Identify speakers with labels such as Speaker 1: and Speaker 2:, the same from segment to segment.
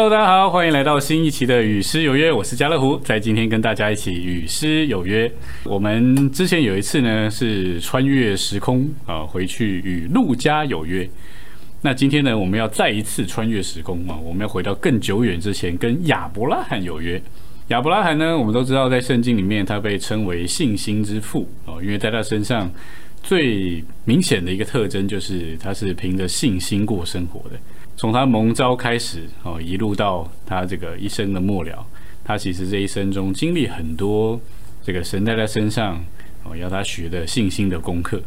Speaker 1: Hello，大家好，欢迎来到新一期的《与诗有约》，我是家乐福，在今天跟大家一起与诗有约。我们之前有一次呢是穿越时空啊，回去与陆家有约。那今天呢，我们要再一次穿越时空啊，我们要回到更久远之前，跟亚伯拉罕有约。亚伯拉罕呢，我们都知道在圣经里面他被称为信心之父哦，因为在他身上最明显的一个特征就是他是凭着信心过生活的。从他蒙召开始哦，一路到他这个一生的末了，他其实这一生中经历很多这个神在他身上哦要他学的信心的功课。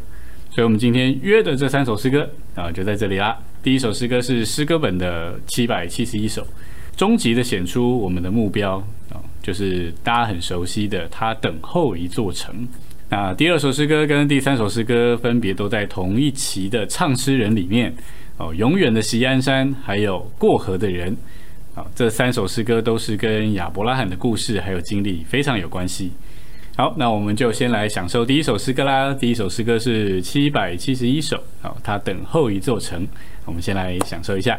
Speaker 1: 所以，我们今天约的这三首诗歌啊，就在这里啦。第一首诗歌是诗歌本的七百七十一首，终极的显出我们的目标啊，就是大家很熟悉的“他等候一座城”。那第二首诗歌跟第三首诗歌分别都在同一期的唱诗人里面。哦，永远的锡安山，还有过河的人，好，这三首诗歌都是跟亚伯拉罕的故事还有经历非常有关系。好，那我们就先来享受第一首诗歌啦。第一首诗歌是七百七十一首，好，他等候一座城，我们先来享受一下。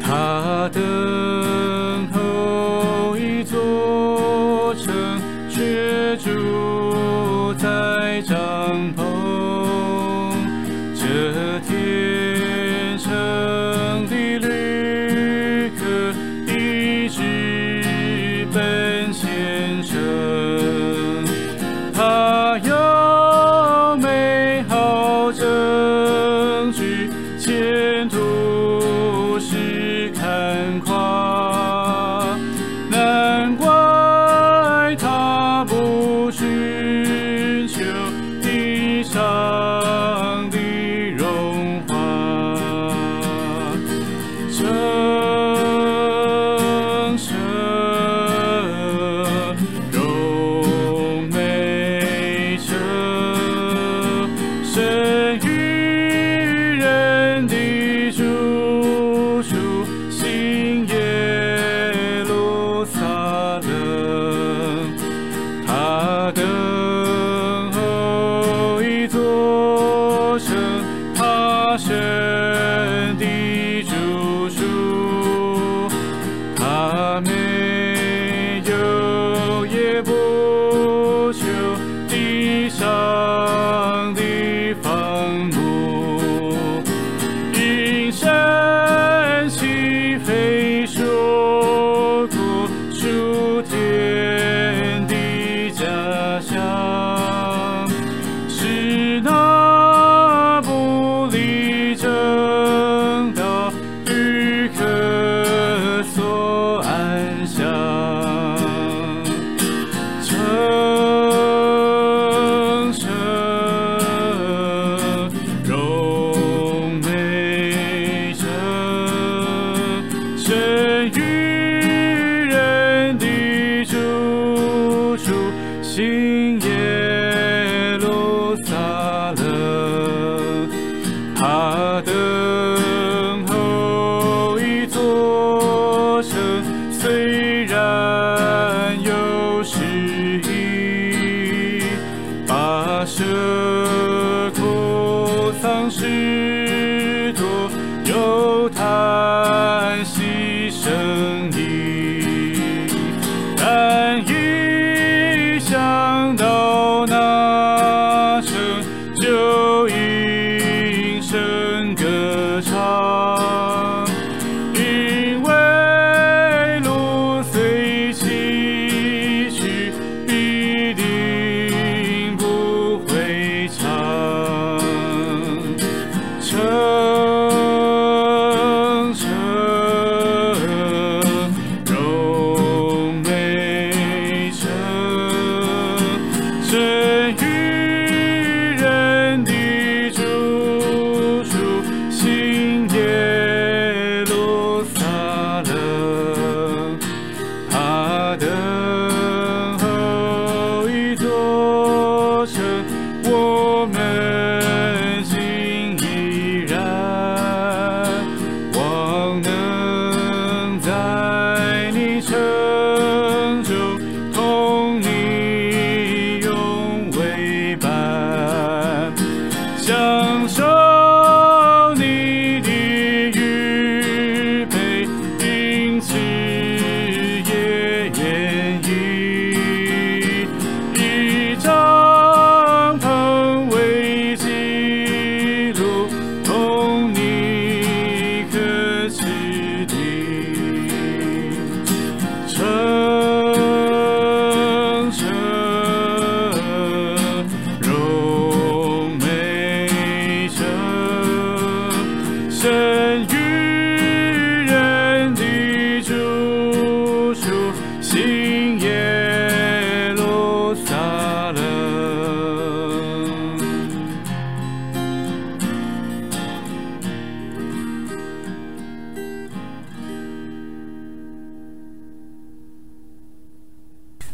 Speaker 1: 他的。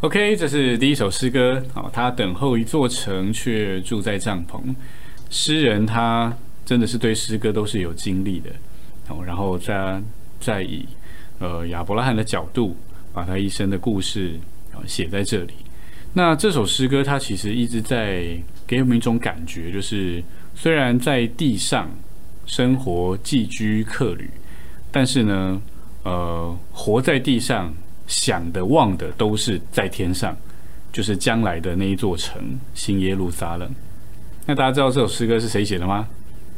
Speaker 1: OK，这是第一首诗歌。好，他等候一座城，却住在帐篷。诗人他真的是对诗歌都是有经历的。哦，然后再再以呃亚伯拉罕的角度，把他一生的故事啊写在这里。那这首诗歌，它其实一直在给我们一种感觉，就是虽然在地上生活寄居客旅，但是呢，呃，活在地上想的望的都是在天上，就是将来的那一座城新耶路撒冷。那大家知道这首诗歌是谁写的吗？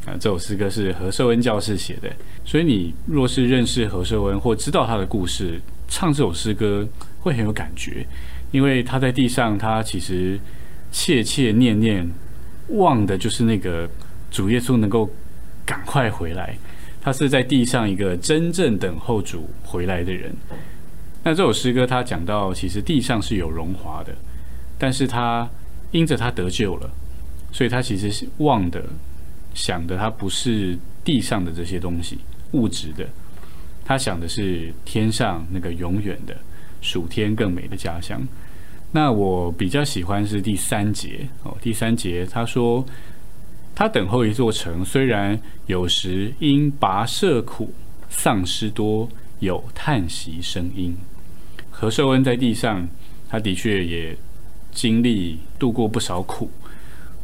Speaker 1: 啊，这首诗歌是何寿恩教士写的。所以你若是认识何寿恩或知道他的故事，唱这首诗歌会很有感觉，因为他在地上，他其实切切念念望的就是那个主耶稣能够赶快回来。他是在地上一个真正等候主回来的人。那这首诗歌他讲到，其实地上是有荣华的，但是他因着他得救了，所以他其实是望的、想的，他不是地上的这些东西。物质的，他想的是天上那个永远的属天更美的家乡。那我比较喜欢是第三节哦，第三节他说，他等候一座城，虽然有时因跋涉苦、丧失多，有叹息声音。何寿恩在地上，他的确也经历度过不少苦，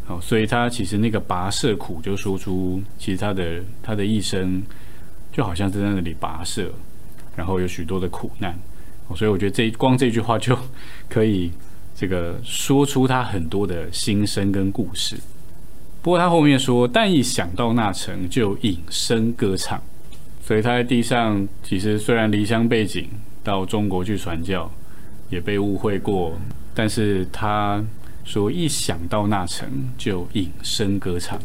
Speaker 1: 哦，所以他其实那个跋涉苦就说出，其实他的他的一生。就好像是在那里跋涉，然后有许多的苦难，所以我觉得这光这句话就 可以这个说出他很多的心声跟故事。不过他后面说，但一想到那城，就隐声歌唱。所以他在地上其实虽然离乡背景到中国去传教，也被误会过，但是他说一想到那城，就隐声歌唱，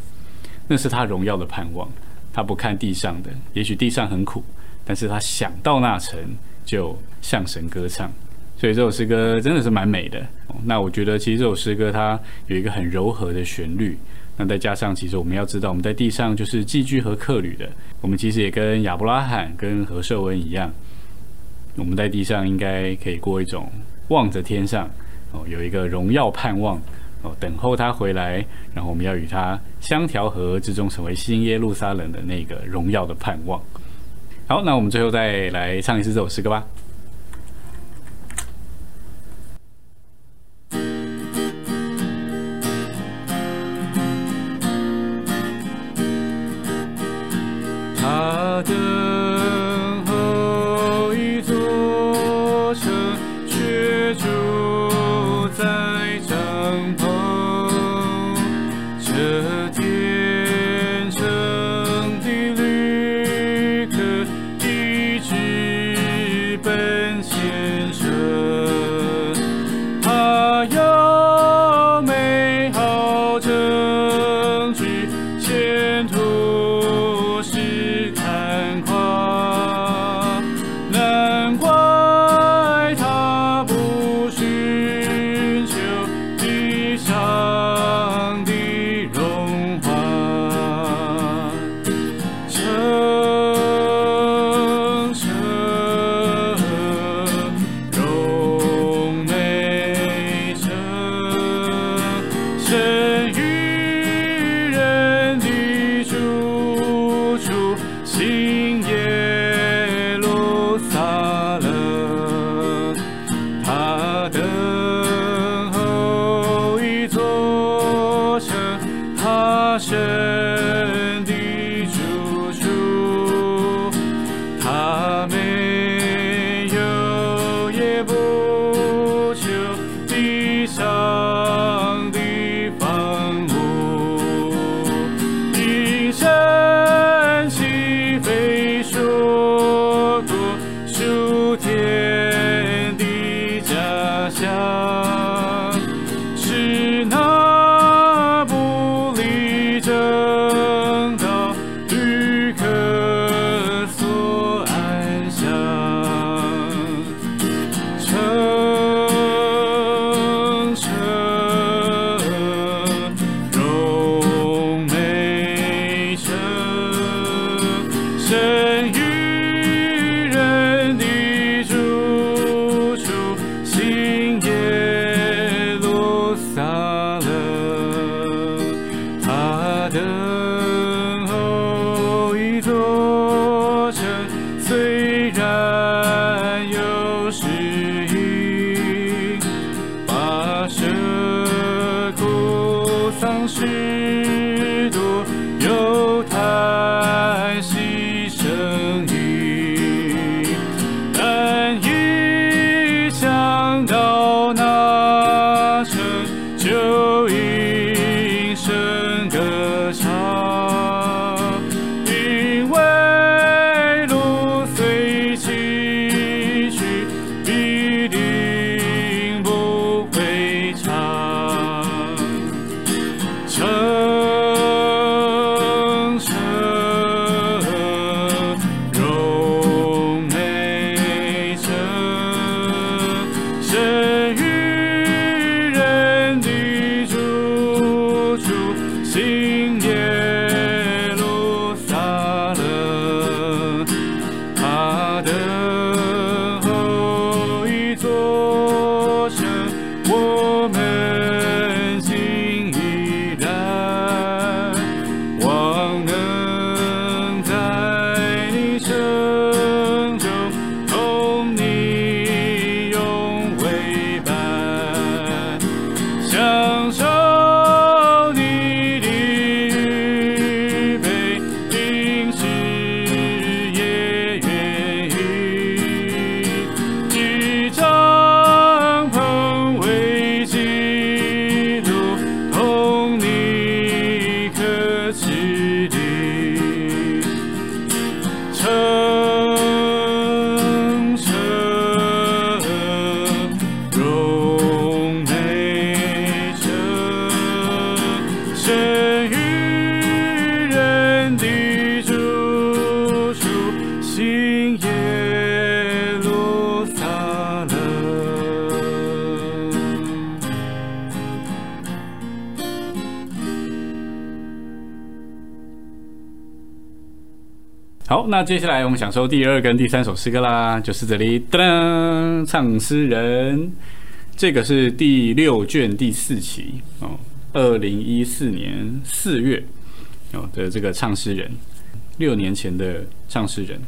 Speaker 1: 那是他荣耀的盼望。他不看地上的，也许地上很苦，但是他想到那城，就向神歌唱。所以这首诗歌真的是蛮美的。那我觉得其实这首诗歌它有一个很柔和的旋律。那再加上其实我们要知道，我们在地上就是寄居和客旅的。我们其实也跟亚伯拉罕、跟何寿恩一样，我们在地上应该可以过一种望着天上哦有一个荣耀盼望哦等候他回来然后我们要与他相调和之中成为新耶路撒冷的那个荣耀的盼望。好那我们最后再来唱一次这首诗歌吧。他的 sun. 那接下来我们享受第二跟第三首诗歌啦，就是这里噔，噔唱诗人，这个是第六卷第四期哦，二零一四年四月哦的这个唱诗人，六年前的唱诗人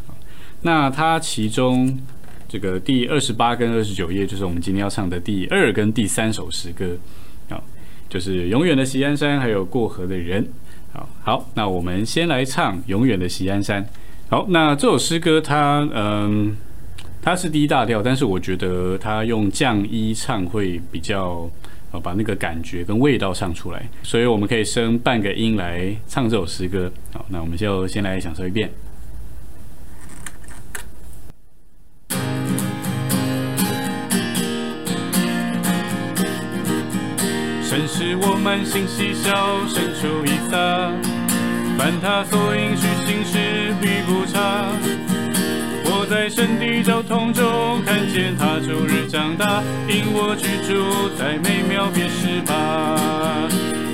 Speaker 1: 那他其中这个第二十八跟二十九页，就是我们今天要唱的第二跟第三首诗歌啊，就是永远的席安山，还有过河的人。好，好，那我们先来唱永远的席安山。好，那这首诗歌它嗯，它是第一大调，但是我觉得它用降一唱会比较呃把那个感觉跟味道唱出来，所以我们可以升半个音来唱这首诗歌。好，那我们就先来享受一遍。神使我满心喜笑，伸出一撒。凡他所应许行事必不。在神的交通中看见他终日长大，因我居住在美妙别是吧。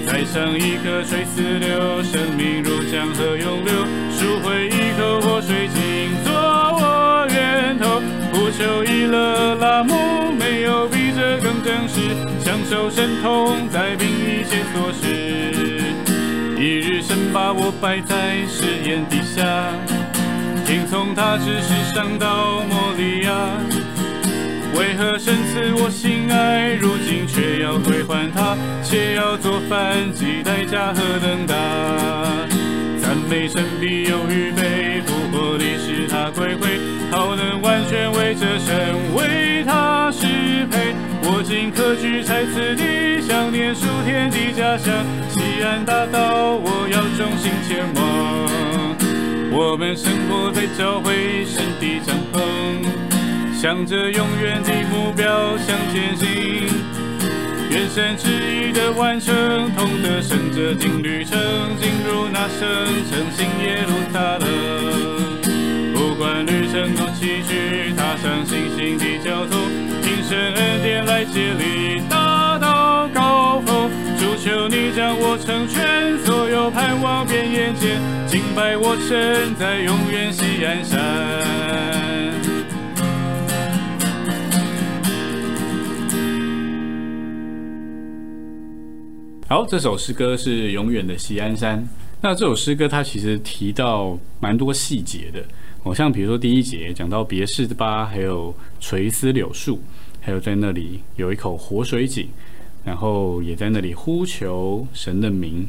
Speaker 1: 栽上一棵垂丝柳，生命如江河涌流，赎回一口活水井，做我源头。不求一乐拉姆，没有比这更真实，享受神通在并一切琐事。一日神把我摆在誓言底下，听从他指示上到摩利亚。为何神赐我心爱，如今却要归还他？且要做反击，代价何等大？赞美神必有预备，复活的使他归回，好能完全为这神为他适配。我今可居在此地，想念属天的家乡。西安大道，我要重新前往。我们生活在教会神的帐篷，向着永远的目标向前行。愿神旨意的完成，同得胜者进旅程，进入那圣城新耶路撒冷。不管旅程多崎岖，踏上新星的交通。神恩典来接力，达到高峰。主求你将我成全，盼望变眼前，敬拜我身在永远西安山。好，这首诗歌是永远的西安山。那这首诗歌它其实提到蛮多细节的，好像比如说第一节讲到别是巴，还有垂丝柳树。还有在那里有一口活水井，然后也在那里呼求神的名，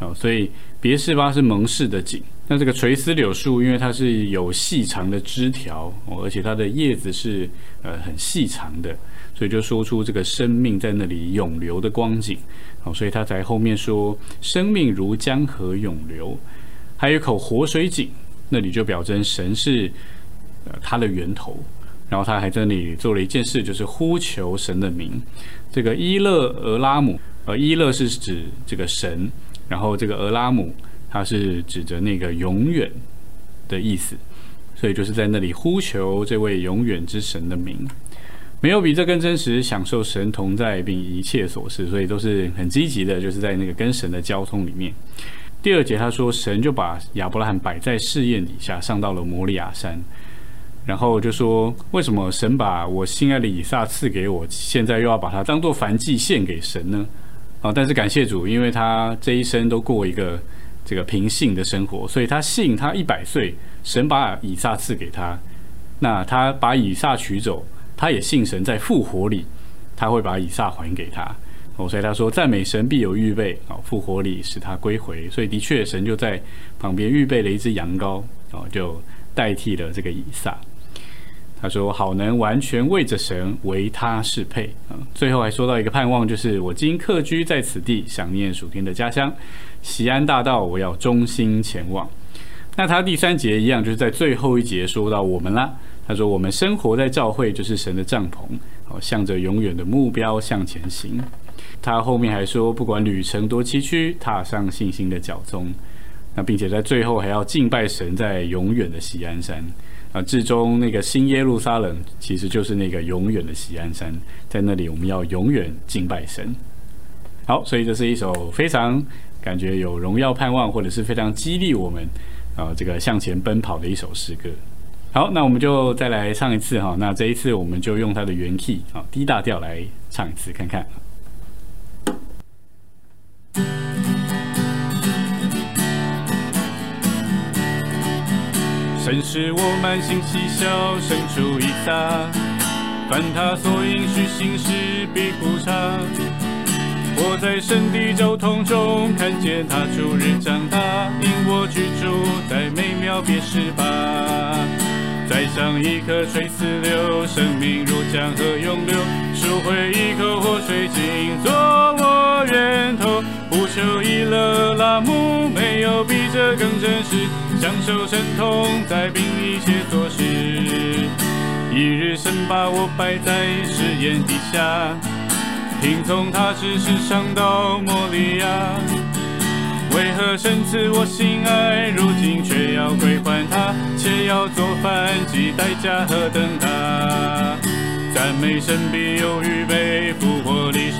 Speaker 1: 好，所以别是巴是蒙氏的井。那这个垂丝柳树，因为它是有细长的枝条，而且它的叶子是呃很细长的，所以就说出这个生命在那里永流的光景，好，所以他在后面说生命如江河永流，还有一口活水井，那里就表征神是呃它的源头。然后他还在那里做了一件事，就是呼求神的名。这个伊勒俄拉姆，呃，伊勒是指这个神，然后这个俄拉姆，它是指着那个永远的意思，所以就是在那里呼求这位永远之神的名。没有比这更真实，享受神同在并一切所事，所以都是很积极的，就是在那个跟神的交通里面。第二节他说，神就把亚伯拉罕摆在试验底下，上到了摩利亚山。然后就说为什么神把我心爱的以撒赐给我，现在又要把它当做燔祭献给神呢？啊，但是感谢主，因为他这一生都过一个这个平信的生活，所以他信他一百岁，神把以撒赐给他，那他把以撒取走，他也信神在复活里，他会把以撒还给他。哦，所以他说赞美神必有预备，哦，复活里使他归回，所以的确神就在旁边预备了一只羊羔，哦，就代替了这个以撒。他说：“好能完全为着神，为他适配。”啊，最后还说到一个盼望，就是我今客居在此地，想念属天的家乡，西安大道，我要忠心前往。那他第三节一样，就是在最后一节说到我们啦。他说：“我们生活在教会，就是神的帐篷，好，向着永远的目标向前行。”他后面还说：“不管旅程多崎岖，踏上信心的脚踪。”那并且在最后还要敬拜神，在永远的西安山。啊，至终那个新耶路撒冷其实就是那个永远的锡安山，在那里我们要永远敬拜神。好，所以这是一首非常感觉有荣耀盼望，或者是非常激励我们啊这个向前奔跑的一首诗歌。好，那我们就再来唱一次哈。那这一次我们就用它的原 key 啊 D 大调来唱一次看看。神使我满心喜笑，生出一撒，凡他所应许心事必不差。我在圣地交通中看见他逐日长大，因我居住在美妙别是吧。栽上一颗垂丝柳，生命如江河涌流，赎回一颗活水井，做我源头。不求一乐拉木，没有比这更真实。享受神同在，并一切做事。一日神把我摆在试验底下，听从他指示上到摩利亚。为何神赐我心爱，如今却要归还他？且要做饭及代价和等大？赞美神必有预备，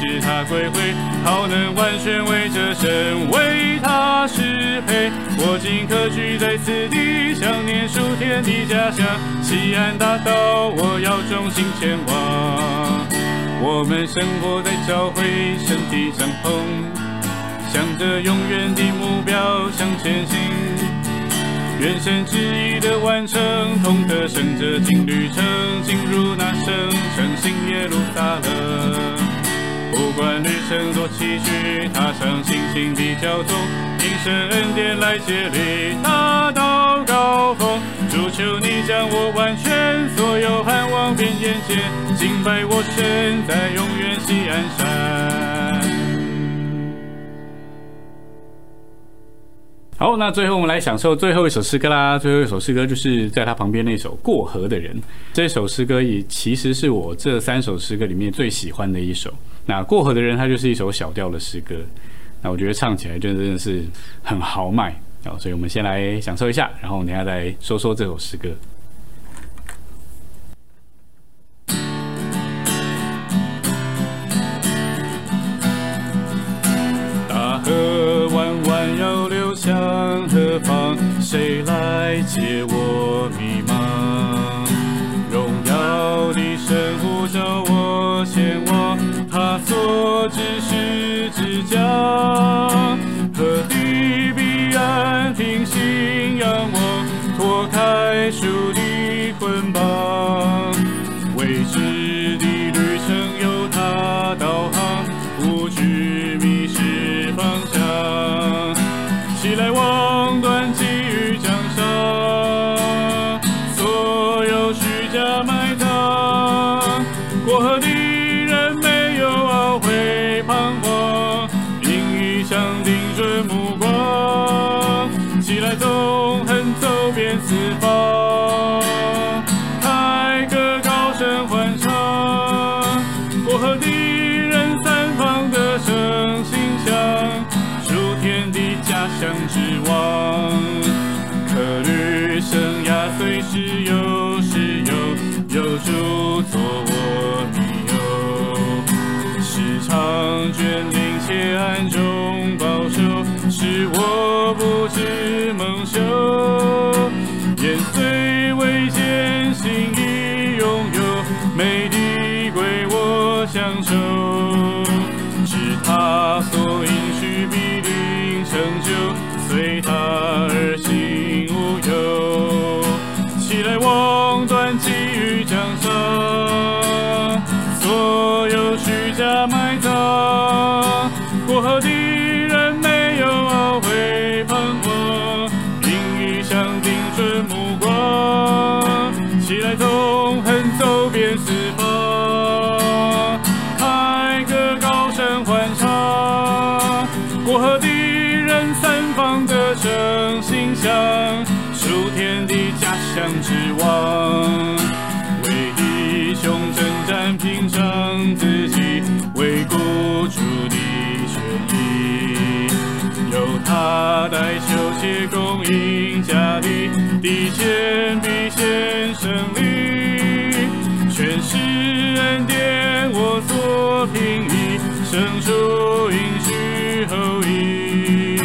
Speaker 1: 是他归回，好能完全为这神为他适配。我今可居在此地，想念属天的家乡，西安大道，我要忠心前往。我们生活在教会神的帐篷，向着永远的目标向前行。愿神旨意的完成，同得胜者进旅程，进入那圣城新耶路撒冷。不管旅程多崎岖，踏上信心的交通，因神恩典来接力，达到高峰。主求你将我完全，所有盼望变眼前，敬拜我身在永远西安山。好，那最后我们来享受最后一首诗歌啦。最后一首诗歌就是在他旁边那首《过河的人》。这首诗歌也其实是我这三首诗歌里面最喜欢的一首。那《过河的人》它就是一首小调的诗歌，那我觉得唱起来就真的是很豪迈啊。所以我们先来享受一下，然后等下再说说这首诗歌。大河弯弯要流。向何方？谁来接我只是自家，何必必然停息仰我，脱开束缚。shines 走遍四方，开个高声欢唱，过河的人三方得胜馨香，数天地家乡之望，为弟兄征战拼上自己，为雇主的权益。由他代求且供应家底，地前必显恩典我所凭依，生出应许后裔。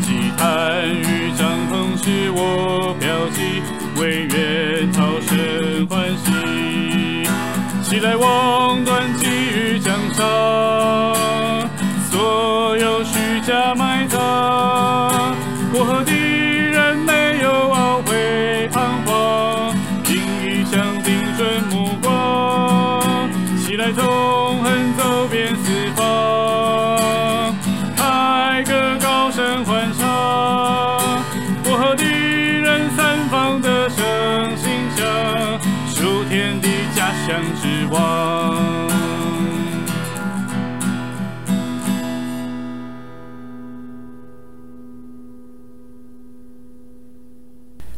Speaker 1: 祭坛与帐篷是我标记，唯愿讨神欢喜。起来望断机遇江上，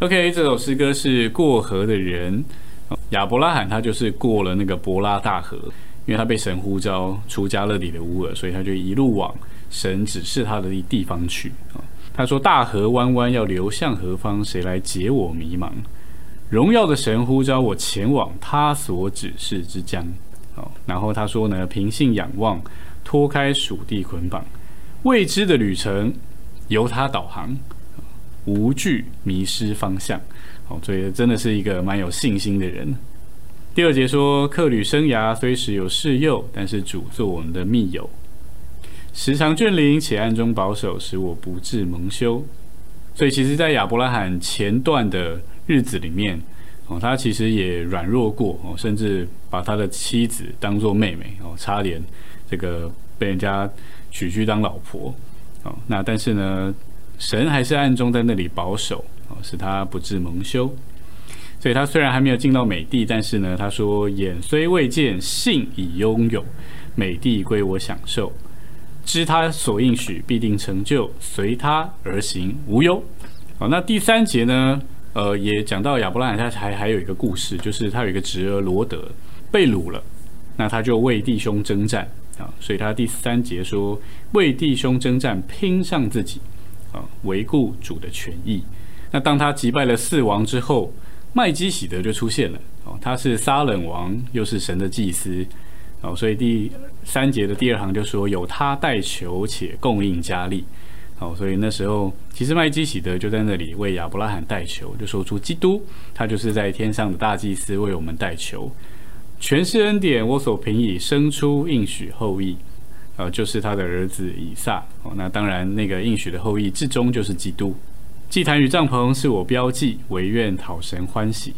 Speaker 1: OK，这首诗歌是过河的人。亚伯拉罕他就是过了那个伯拉大河，因为他被神呼召出加勒底的乌尔，所以他就一路往神指示他的地方去啊。他说：“大河弯弯，要流向何方？谁来解我迷茫？荣耀的神呼召我前往他所指示之江。”哦，然后他说呢：“凭信仰望，脱开属地捆绑，未知的旅程由他导航。”无惧迷失方向，好，所以真的是一个蛮有信心的人。第二节说，客旅生涯虽时有事诱，但是主做我们的密友，时常眷临且暗中保守，使我不致蒙羞。所以，其实，在亚伯拉罕前段的日子里面，哦，他其实也软弱过，哦，甚至把他的妻子当做妹妹，哦，差点这个被人家娶去当老婆，哦，那但是呢？神还是暗中在那里保守，哦，使他不致蒙羞。所以他虽然还没有进到美地，但是呢，他说：“眼虽未见，信已拥有，美地归我享受。知他所应许必定成就，随他而行无忧。”好，那第三节呢？呃，也讲到亚伯拉罕他还还有一个故事，就是他有一个侄儿罗德被掳了，那他就为弟兄征战啊，所以他第三节说：“为弟兄征战，拼上自己。”啊，维护主的权益。那当他击败了四王之后，麦基喜德就出现了。哦，他是撒冷王，又是神的祭司。哦，所以第三节的第二行就说有他代求且供应加力。哦，所以那时候其实麦基喜德就在那里为亚伯拉罕代求，就说出基督，他就是在天上的大祭司为我们代求。全是恩典，我所凭以生出应许后裔。呃，就是他的儿子以撒哦。那当然，那个应许的后裔至终就是基督。祭坛与帐篷是我标记，唯愿讨神欢喜。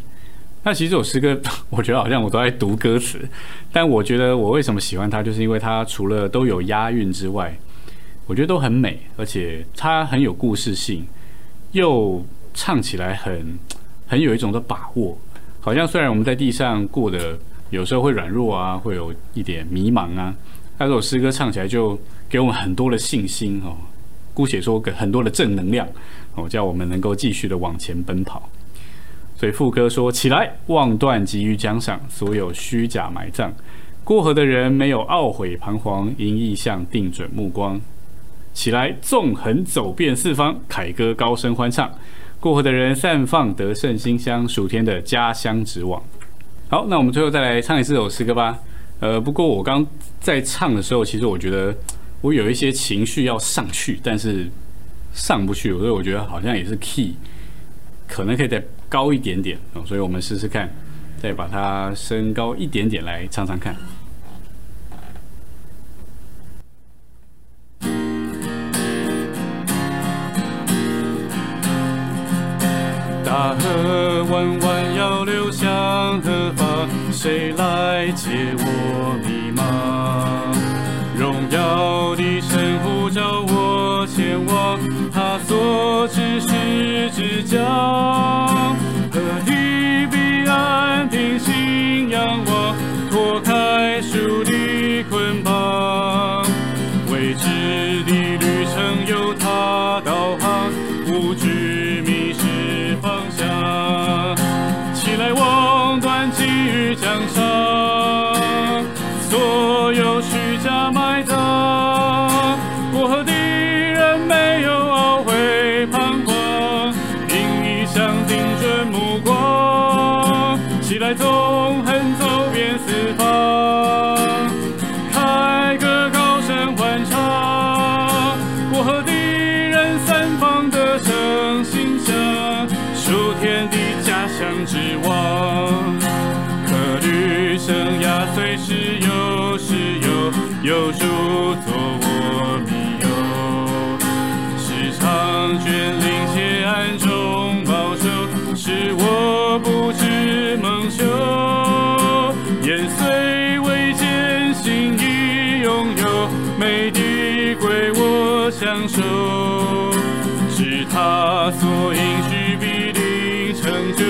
Speaker 1: 那其实这首诗歌，我觉得好像我都在读歌词，但我觉得我为什么喜欢它，就是因为它除了都有押韵之外，我觉得都很美，而且它很有故事性，又唱起来很很有一种的把握。好像虽然我们在地上过的有时候会软弱啊，会有一点迷茫啊。那这首诗歌唱起来就给我们很多的信心哦，姑且说给很多的正能量哦，叫我们能够继续的往前奔跑。所以副歌说：“起来，望断急于奖赏，所有虚假埋葬。过河的人没有懊悔彷徨，因意向定准目光。起来，纵横走遍四方，凯歌高声欢唱。过河的人散放得胜馨香，属天的家乡之望。”好，那我们最后再来唱一次这首诗歌吧。呃，不过我刚在唱的时候，其实我觉得我有一些情绪要上去，但是上不去，所以我觉得好像也是 key，可能可以再高一点点哦。所以我们试试看，再把它升高一点点来唱唱看。大河弯弯要流向何方？谁来解我迷茫？荣耀的神呼召我前往，他所指示之江。享受。是他所应许必定成就，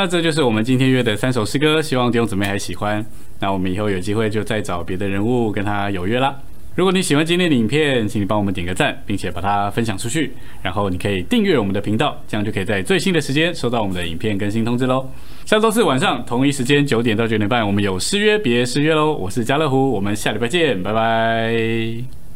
Speaker 1: 那这就是我们今天约的三首诗歌，希望弟兄姊妹还喜欢。那我们以后有机会就再找别的人物跟他有约啦。如果你喜欢今天的影片，请你帮我们点个赞，并且把它分享出去。然后你可以订阅我们的频道，这样就可以在最新的时间收到我们的影片更新通知喽。下周四晚上同一时间九点到九点半，我们有诗约别失约喽。我是家乐福，我们下礼拜见，拜拜。